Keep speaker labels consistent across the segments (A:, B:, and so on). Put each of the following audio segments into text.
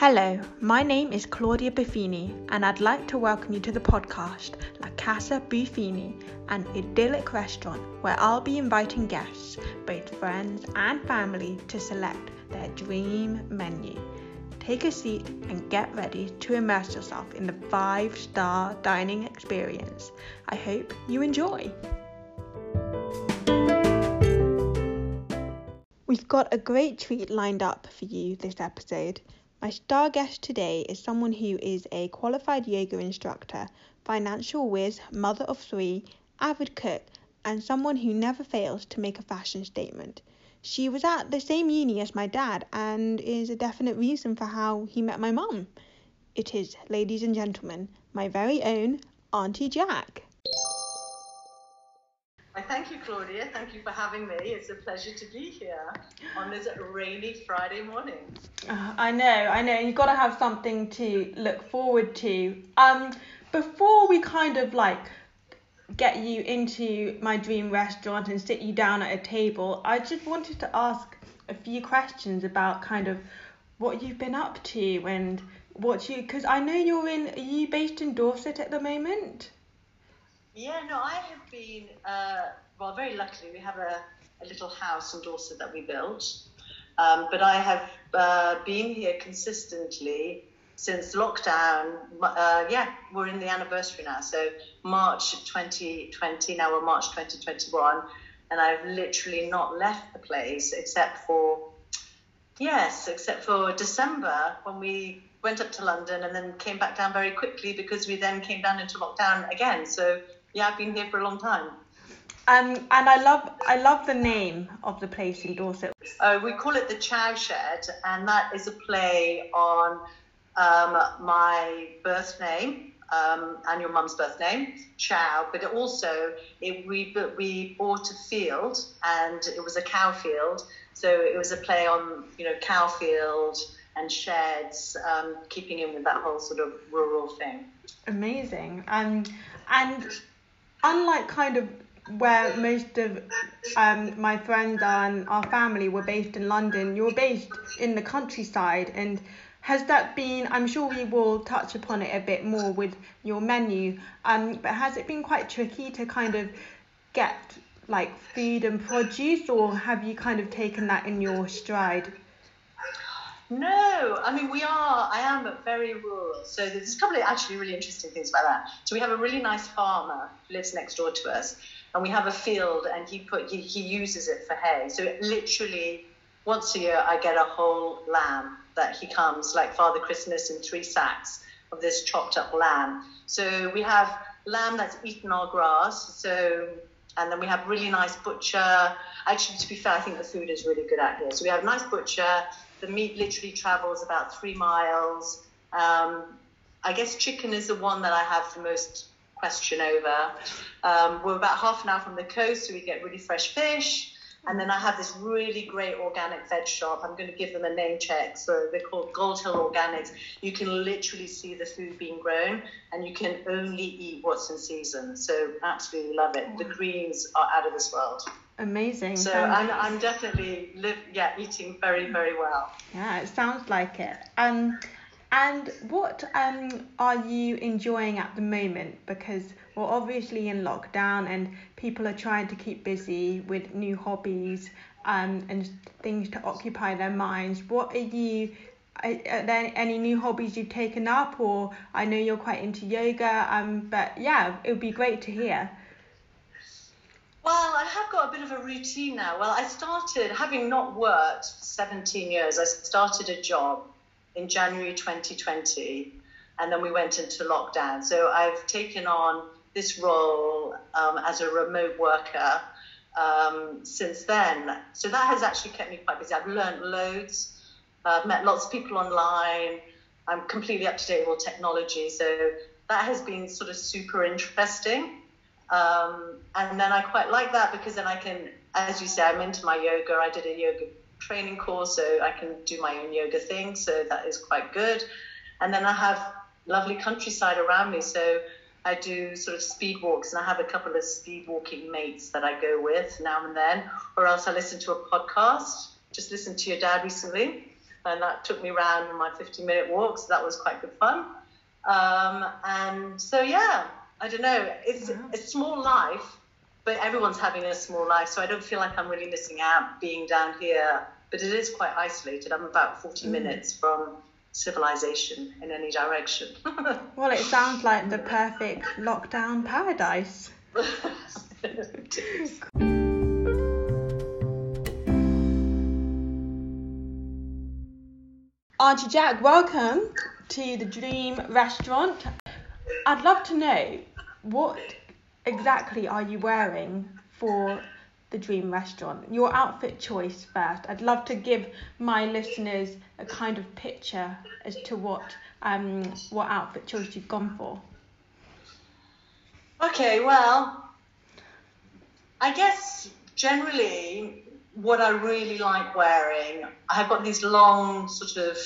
A: Hello, my name is Claudia Buffini, and I'd like to welcome you to the podcast La Casa Buffini, an idyllic restaurant where I'll be inviting guests, both friends and family, to select their dream menu. Take a seat and get ready to immerse yourself in the five star dining experience. I hope you enjoy. We've got a great treat lined up for you this episode. My star guest today is someone who is a qualified yoga instructor, financial whiz, mother of three, avid cook, and someone who never fails to make a fashion statement. She was at the same uni as my dad and is a definite reason for how he met my mum. It is, ladies and gentlemen, my very own Auntie Jacq.
B: Thank you, Claudia. Thank you for having me. It's a pleasure to be here on this rainy Friday morning.
A: Uh, I know, I know. You've got to have something to look forward to. Um, before we kind of like get you into my dream restaurant and sit you down at a table, I just wanted to ask a few questions about kind of what you've been up to and what you because I know you're in. Are you based in Dorset at the moment?
B: Yeah, no, I have been, uh, well, very luckily, we have a, a, little house in Dorset that we built. Um, but I have uh, been here consistently since lockdown. Uh, yeah, we're in the anniversary now. So March 2020, now we're March 2021. And I've literally not left the place except for, yes, except for December when we went up to London and then came back down very quickly because we then came down into lockdown again. So yeah, I've been here for a long time.
A: Um, and I love I love the name of the place in Dorset.
B: Uh, we call it the Chow Shed, and that is a play on um, my birth name um, and your mum's birth name, Chow. But it also it, we we bought a field, and it was a cow field, so it was a play on you know cow field and sheds, um, keeping in with that whole sort of rural thing.
A: Amazing. Um, and unlike kind of where most of um, my friends and our family were based in London, you're based in the countryside. And has that been, I'm sure we will touch upon it a bit more with your menu, um, but has it been quite tricky to kind of get like food and produce, or have you kind of taken that in your stride?
B: No, I mean we are. I am very rural, so there's a couple of actually really interesting things about that. So we have a really nice farmer who lives next door to us, and we have a field, and he put he, he uses it for hay. So it literally once a year I get a whole lamb that he comes like Father Christmas in three sacks of this chopped up lamb. So we have lamb that's eaten our grass. So and then we have really nice butcher. Actually, to be fair, I think the food is really good out here. So we have a nice butcher the meat literally travels about three miles. Um, I guess chicken is the one that I have the most question over. Um, we're about half an hour from the coast, so we get really fresh fish. And then I have this really great organic veg shop. I'm going to give them a name check. So they're called Gold Hill Organics. You can literally see the food being grown, and you can only eat what's in season. So absolutely love it. The greens are out of this world.
A: Amazing.
B: So I'm, I'm definitely live, yeah, eating very, very well.
A: Yeah, it sounds like it. Um, and what um are you enjoying at the moment? Because we're obviously in lockdown and people are trying to keep busy with new hobbies um and things to occupy their minds. What are you? Are, there any new hobbies you've taken up, or I know you're quite into yoga. Um, but yeah, it would be great to hear.
B: Well, I have got a bit of a routine now. Well, I started, having not worked for 17 years, I started a job in January 2020, and then we went into lockdown. So I've taken on this role um, as a remote worker um, since then. So that has actually kept me quite busy. I've learned loads, I've met lots of people online. I'm completely up to date with all technology. So that has been sort of super interesting. Um, and then I quite like that because then I can, as you say, I'm into my yoga. I did a yoga training course, so I can do my own yoga thing. So that is quite good. And then I have lovely countryside around me. So I do sort of speed walks, and I have a couple of speed walking mates that I go with now and then, or else I listen to a podcast. Just listened to your dad recently. and that took me around my 15 minute walk, so that was quite good fun. Um, and so, yeah, I don't know. It's a small life, but everyone's having a small life, so I don't feel like I'm really missing out being down here. But it is quite isolated. I'm about 40
A: Mm.
B: minutes from civilization in any direction.
A: Well, it sounds like the perfect lockdown paradise. Auntie Jacq, welcome to the Dream Restaurant. I'd love to know what exactly are you wearing for the Dream Restaurant? Your outfit choice first. I'd love to give my listeners a kind of picture as to what um what outfit choice you've gone for.
B: Okay, well, I guess generally what I really like wearing, I've got these long sort of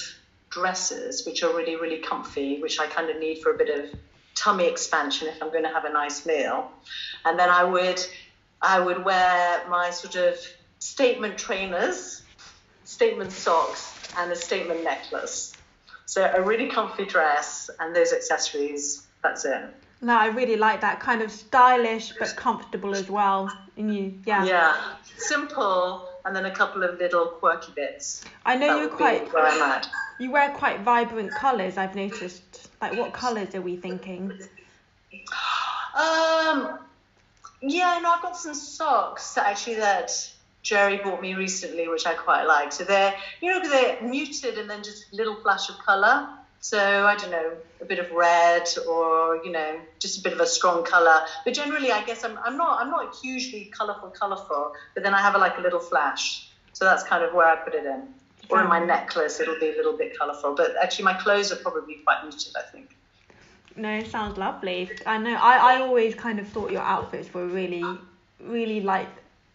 B: dresses which are really, really comfy, which I kind of need for a bit of tummy expansion if I'm going to have a nice meal. And then I would, I would wear my sort of statement trainers, statement socks, and a statement necklace. So a really comfy dress and those accessories. That's it.
A: No, I really like that kind of stylish but comfortable as well. And you, yeah.
B: Yeah, simple, and then a couple of little quirky bits.
A: I know
B: That
A: you're quite
B: where I'm at.
A: you wear quite vibrant colours. I've noticed. Like, what colours are we thinking?
B: Um, yeah, no, I've got some socks actually that Jerry bought me recently, which I quite like. So they're, you know, they're muted and then just a little flash of colour. So I don't know, a bit of red or you know, just a bit of a strong colour. But generally, I guess I'm, I'm not I'm not hugely colourful, colourful. But then I have a, like a little flash. So that's kind of where I put it in. Or in my mm. necklace, it'll be a little bit colourful. But actually, my clothes are probably quite muted. I think.
A: No, it sounds lovely. I know. I, I always kind of thought your outfits were really, really like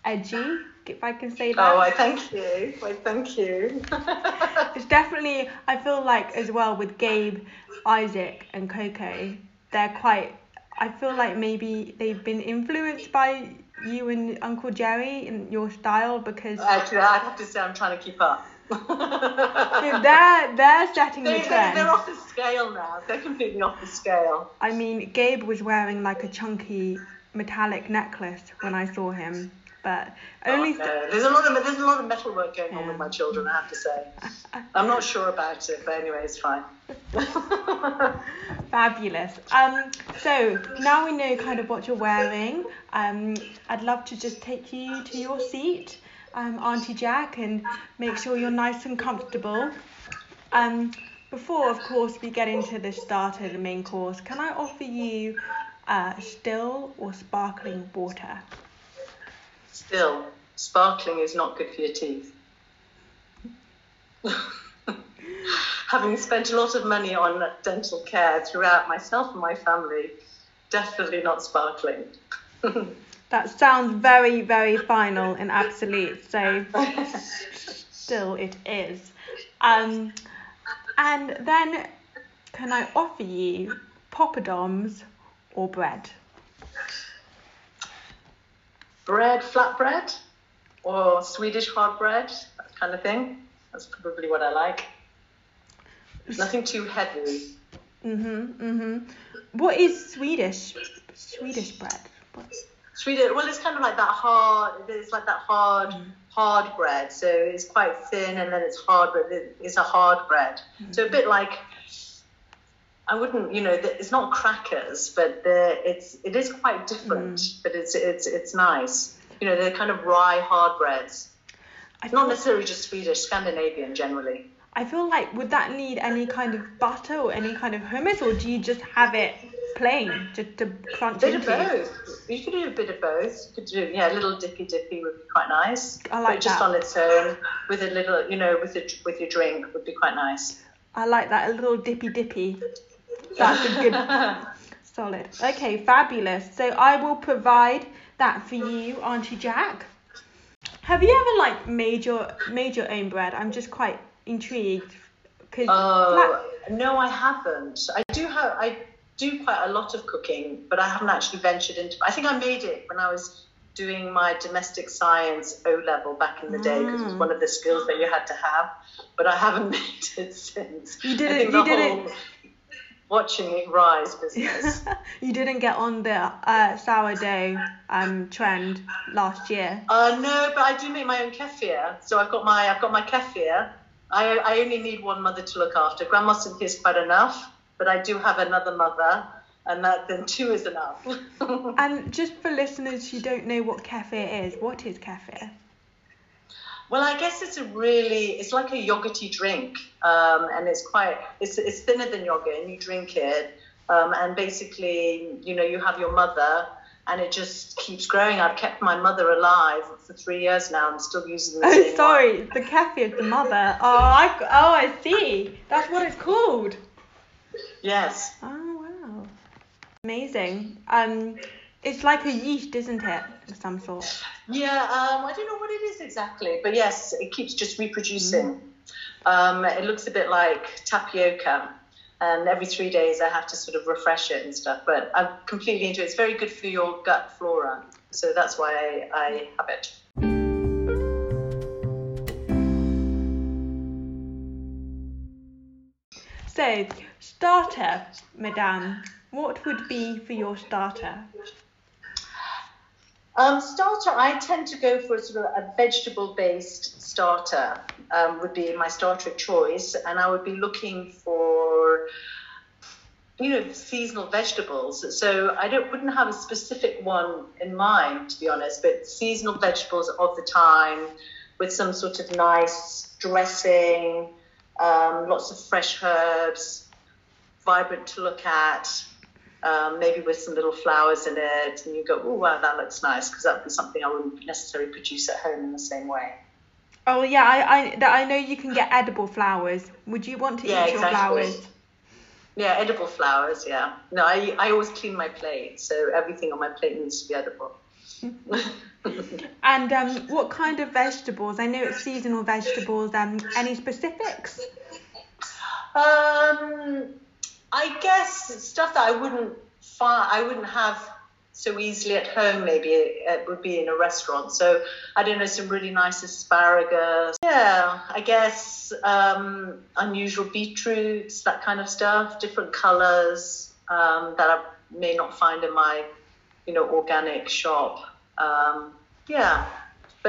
A: edgy, if I can say that.
B: Oh, I thank you. I thank you.
A: It's definitely. I feel like as well with Gabe, Isaac, and Coco, they're quite. I feel like maybe they've been influenced by you and Uncle Jerry and your style because
B: Actually, I'd have to say I'm trying to keep up.
A: they're they're setting the
B: They, they,
A: trend.
B: they're off the scale now. They're completely off the scale.
A: I mean, Gabe was wearing like a chunky metallic necklace when I saw him, but only.
B: Oh, no. There's a lot of there's a lot of metal work going on with my children. I have to say. I'm not sure about it, but anyway, it's fine.
A: Fabulous. Um, so now we know kind of what you're wearing. Um, I'd love to just take you to your seat, um, Auntie Jacq, and make sure you're nice and comfortable. Um, before, of course, we get into the starter, the main course, can I offer you uh, still or sparkling water?
B: Still, sparkling is not good for your teeth. Having spent a lot of money on dental care throughout myself and my family, definitely not sparkling.
A: That sounds very, very final and absolute. So still it is. Um, and then can I offer you poppadoms or bread?
B: Bread, flat bread, or Swedish hard bread, that kind of thing. That's probably what I like. Nothing too heavy.
A: Mhm, mhm. What is Swedish Swedish bread? What-
B: Swedish, well, it's kind of like that hard. It's like that hard, hard bread. So it's quite thin, and then it's hard, but it's a hard bread. So a bit like. I wouldn't, you know, it's not crackers, but it's it is quite different. Mm. But it's it's it's nice. You know, they're kind of rye hard breads.
A: I
B: Not necessarily just Swedish, Scandinavian generally.
A: I feel like would that need any kind of butter or any kind of hummus, or do you just have it plain just to crunch
B: bit of both. You could do a bit of both. You could do yeah, a little dippy dippy would be quite nice.
A: I like
B: but just
A: that.
B: on its own, with a little, you know, with a, with your drink would be quite nice.
A: I like that a little dippy dippy. That's a good solid. Okay, fabulous. So I will provide that for you, Auntie Jack. Have you ever like made your made your own bread? I'm just quite intrigued because
B: Oh no, I haven't. I do have I do quite a lot of cooking, but I haven't actually ventured into. I think I made it when I was doing my domestic science O level back in the day because it was
A: Mm.
B: one of the skills that you had to have. But I haven't made it since.
A: You did
B: it.
A: you didn't-
B: whole Watching it rise business.
A: you didn't get on the uh, sourdough um, trend last year.
B: Uh, no, but I do make my own kefir. So I've got my I've got my kefir. I, I only need one mother to look after. Grandma Cynthia is quite enough, but I do have another mother, and that then two is enough.
A: And just for listeners who don't know what kefir is, what is kefir?
B: Well, I guess it's a really it's like a yogurty drink, um, and it's quite it's it's thinner than yogurt, and you drink it, um, and basically you know you have your mother. And it just keeps growing. I've kept my mother alive for three years now. I'm still using the
A: Oh,
B: same one.
A: sorry, the kefir, the mother. Oh, I, oh, I see. That's what it's called.
B: Yes.
A: Oh, wow. Amazing. Um, it's like a yeast, isn't it, of some sort?
B: Yeah, um, I don't know what it is exactly, but yes, it keeps just reproducing. Um, it looks a bit like tapioca, and every three days I have to sort of refresh it and stuff. But I'm completely into it. It's very good for your gut flora, so that's why I, I have it.
A: So, starter, madame. What would be for your starter?
B: Um, starter, I tend to go for a sort of a vegetable-based starter. Um, would be my starter choice, and I would be looking for, you know, seasonal vegetables. So I don't wouldn't have a specific one in mind, to be honest, but seasonal vegetables of the time, with some sort of nice dressing, um, lots of fresh herbs, vibrant to look at um, maybe with some little flowers in it, and you go, oh wow, that looks nice, because that would be something I wouldn't necessarily produce at home in the same way.
A: Oh yeah, I I, that I know you can get edible flowers. Would you want to
B: Yeah,
A: eat your flowers?
B: Yeah, edible flowers. Yeah. No, I, I always clean my plate, so everything on my plate needs to be edible.
A: And um, what kind of vegetables? I know it's seasonal vegetables. Um, any specifics?
B: Um, I guess stuff that I wouldn't find, I wouldn't have so easily at home. Maybe it, it would be in a restaurant. So I don't know, some really nice asparagus. Yeah, I guess um, unusual beetroots, that kind of stuff. Different colours um, that I may not find in my, you know, organic shop. Um, yeah.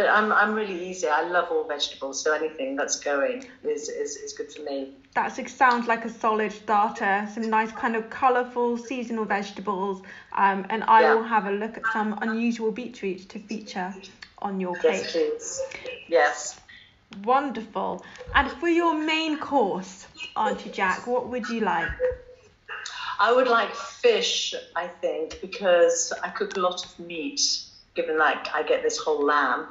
B: But I'm, I'm really easy. I love all vegetables, so anything that's going is, is, is good for me.
A: That sounds like a solid starter. Some nice kind of colourful seasonal vegetables. Um, and I
B: Yeah.
A: will have a look at some unusual beetroot to feature on your plate.
B: Yes, please. Yes.
A: Wonderful. And for your main course, Auntie Jacq, what would you like?
B: I would like fish, I think, because I cook a lot of meat, given like I get this whole lamb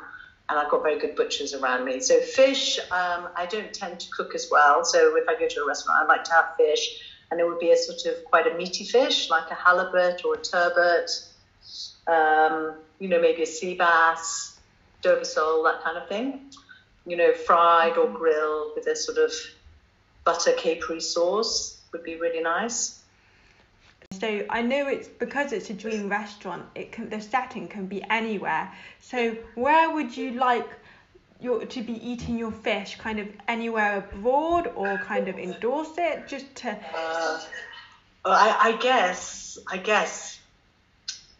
B: and I've got very good butchers around me. So fish, um, I don't tend to cook as well. So if I go to a restaurant, I like to have fish and it would be a sort of quite a meaty fish, like a halibut or a turbot, um, you know, maybe a sea bass, dover sole, that kind of thing. You know, fried or grilled with a sort of butter caper sauce would be really nice.
A: So I know it's because it's a dream restaurant. It can the setting can be anywhere. So where would you like your to be eating your fish? Kind of anywhere abroad or kind of in Dorset, just to
B: Uh, I, I guess, I guess,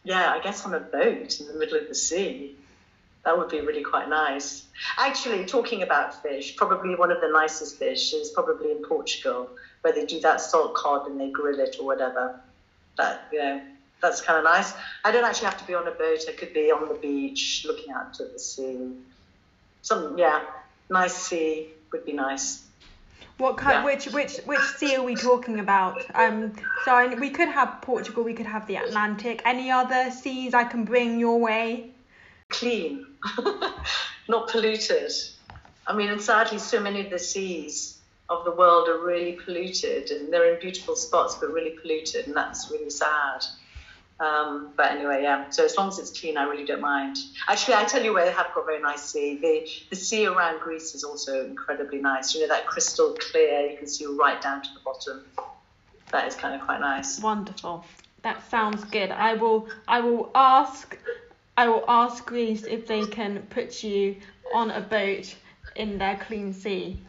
B: yeah, I guess on a boat in the middle of the sea. That would be really quite nice. Actually, talking about fish, probably one of the nicest fish is probably in Portugal, where they do that salt cod and they grill it or whatever. That you know, that's kind of nice. I don't actually have to be on a boat. I could be on the beach, looking out to the sea. Some, yeah, nice sea would be nice.
A: what kind?
B: Yeah.
A: Which which which sea are we talking about? Um, so I, we could have Portugal. We could have the Atlantic. Any other seas I can bring your way?
B: clean, not polluted. I mean, and sadly, so many of the seas of the world are really polluted, and they're in beautiful spots, but really polluted, and that's really sad. Um, but anyway, yeah. So as long as it's clean, I really don't mind. Actually, I tell you where they have got very nice sea. The the sea around Greece is also incredibly nice. You know that crystal clear. You can see right down to the bottom. That is kind of quite nice.
A: Wonderful. That sounds good. I will I will ask I will ask Greece if they can put you on a boat in their clean sea.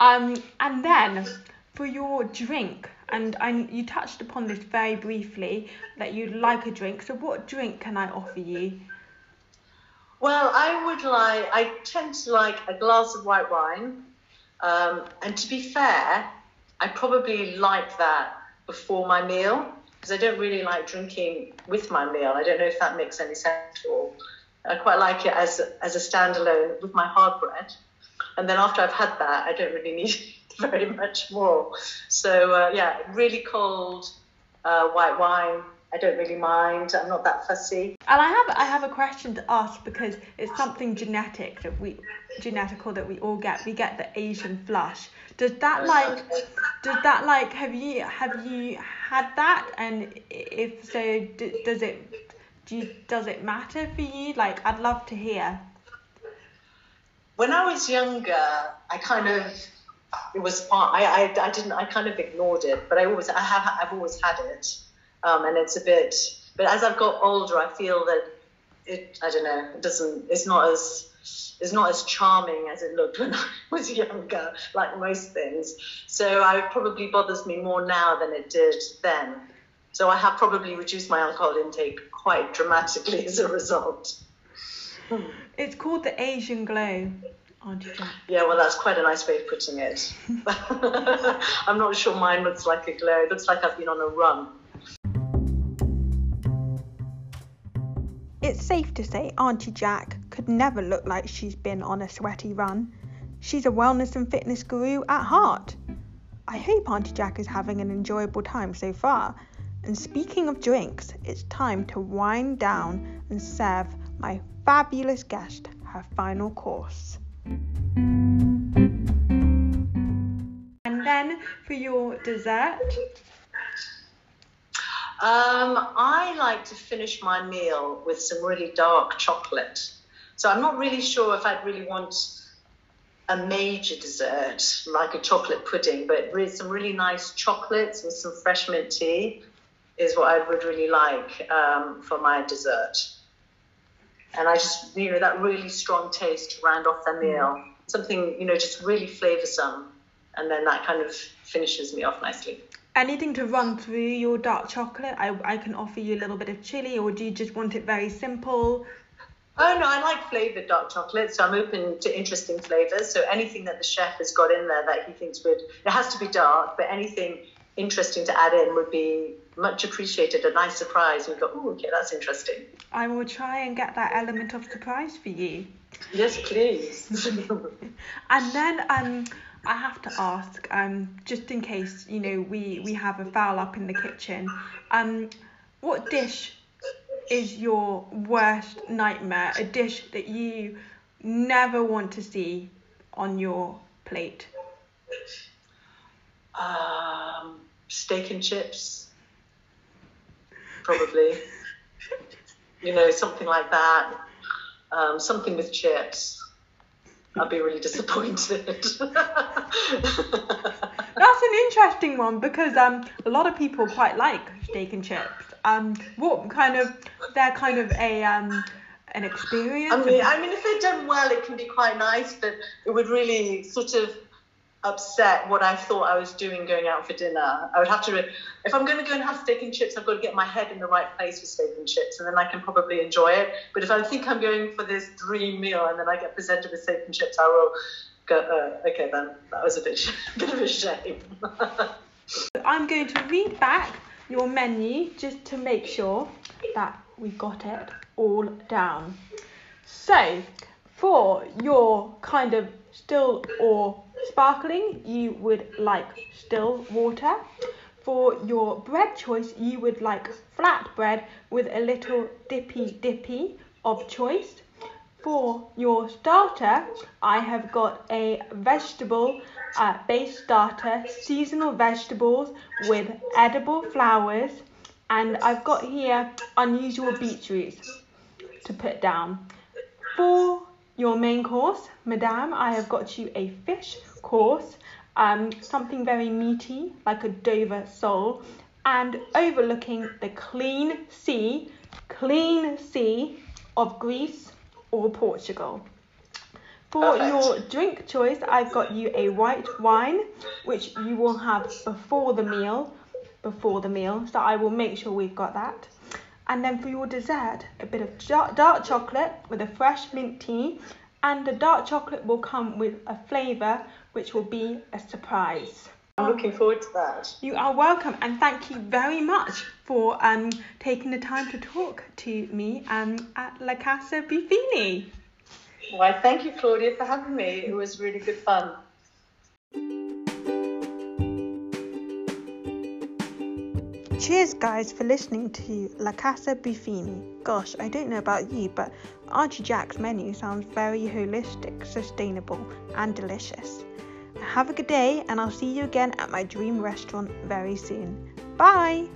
A: Um, and then for your drink, and I, you touched upon this very briefly that you'd like a drink. So what drink can I offer you?
B: Well, I would like. I tend to like a glass of white wine, um, and to be fair, I probably like that before my meal because I don't really like drinking with my meal. I don't know if that makes any sense at all. I quite like it as as a standalone with my hard bread, and then after I've had that, I don't really need very much more. So uh, yeah, really cold uh, white wine. I don't really mind. I'm not that fussy.
A: And I have I have a question to ask because it's something genetic that we genetical that we all get. We get the Asian flush. Does that like does that like have you have you had that and if so d- does it do you, does it matter for you like I'd love to hear
B: when I was younger I kind of it was part I, I, I didn't I kind of ignored it but I always I have I've always had it um, and it's a bit but as I've got older I feel that it I don't know it doesn't it's not as is not as charming as it looked when I was younger, like most things. So it probably bothers me more now than it did then. So I have probably reduced my alcohol intake quite dramatically as a result.
A: It's called the Asian glow. Auntie Jacq.
B: Yeah, well, that's quite a nice way of putting it. I'm not sure mine looks like a glow. It looks like I've been on a run.
A: It's safe to say Auntie Jacq could never look like she's been on a sweaty run. She's a wellness and fitness guru at heart. I hope Auntie Jacq is having an enjoyable time so far. And speaking of drinks, it's time to wind down and serve my fabulous guest her final course. And then for your dessert,
B: um, I like to finish my meal with some really dark chocolate. So I'm not really sure if I'd really want a major dessert like a chocolate pudding, but some really nice chocolates with some fresh mint tea is what I would really like um, for my dessert. And I just, you know, that really strong taste to round off the meal. Something, you know, just really flavoursome. And then that kind of finishes me off nicely
A: anything to run through your dark chocolate? I, I can offer you a little bit of chili, or do you just want it very simple?
B: Oh no, I like flavored dark chocolate, so I'm open to interesting flavors. So anything that the chef has got in there that he thinks would, it has to be dark, but anything interesting to add in would be much appreciated. A nice surprise. We go, oh, okay, that's interesting.
A: I will try and get that element of surprise for you.
B: Yes, please.
A: and then um I have to ask, um, just in case you know we we have a foul up in the kitchen, um, what dish is your worst nightmare? A dish that you never want to see on your plate?
B: Steak and chips, probably. you know, something like that. Um, something with chips. I'd be really disappointed. That's an
A: interesting one because um, a lot of people quite like steak and chips. Um, what kind of they're kind of a um, an experience.
B: I mean, I mean, if they're done well, it can be quite nice, but it would really sort of upset what I thought I was doing going out for dinner. I would have to, if I'm going to go and have steak and chips, I've got to get my head in the right place for steak and chips, and then I can probably enjoy it. But if I think I'm going for this dream meal and then I get presented with steak and chips, I will go, uh, okay, then that was a bit, bit of a shame.
A: I'm going to read back your menu just to make sure that we got it all down. So, for your kind of still or sparkling, you would like still water. For your bread choice, you would like flat bread with a little dippy dippy of choice. For your starter, I have got a vegetable uh, base starter, seasonal vegetables with edible flowers, and I've got here unusual beetroots to put down. For your main course, Madame, I have got you a fish course, um, something very meaty like a Dover sole, and overlooking the clean sea, clean sea of Greece or Portugal. For
B: Perfect.
A: your drink choice, I've got you a white wine, which you will have before the meal. Before the meal, so I will make sure we've got that. And then for your dessert, a bit of dark, chocolate with a fresh mint tea, and the dark chocolate will come with a flavour which will be a surprise.
B: I'm looking forward to that.
A: You are welcome, and thank you very much for um, taking the time to talk to me um, at La Casa Buffini.
B: Why, thank you, Claudia, for having me. It was really good fun.
A: Cheers, guys, for listening to La Casa Buffini. Gosh, I don't know about you, but Archie Jacq's menu sounds very holistic, sustainable, and delicious. Have a good day, and I'll see you again at my dream restaurant very soon. Bye!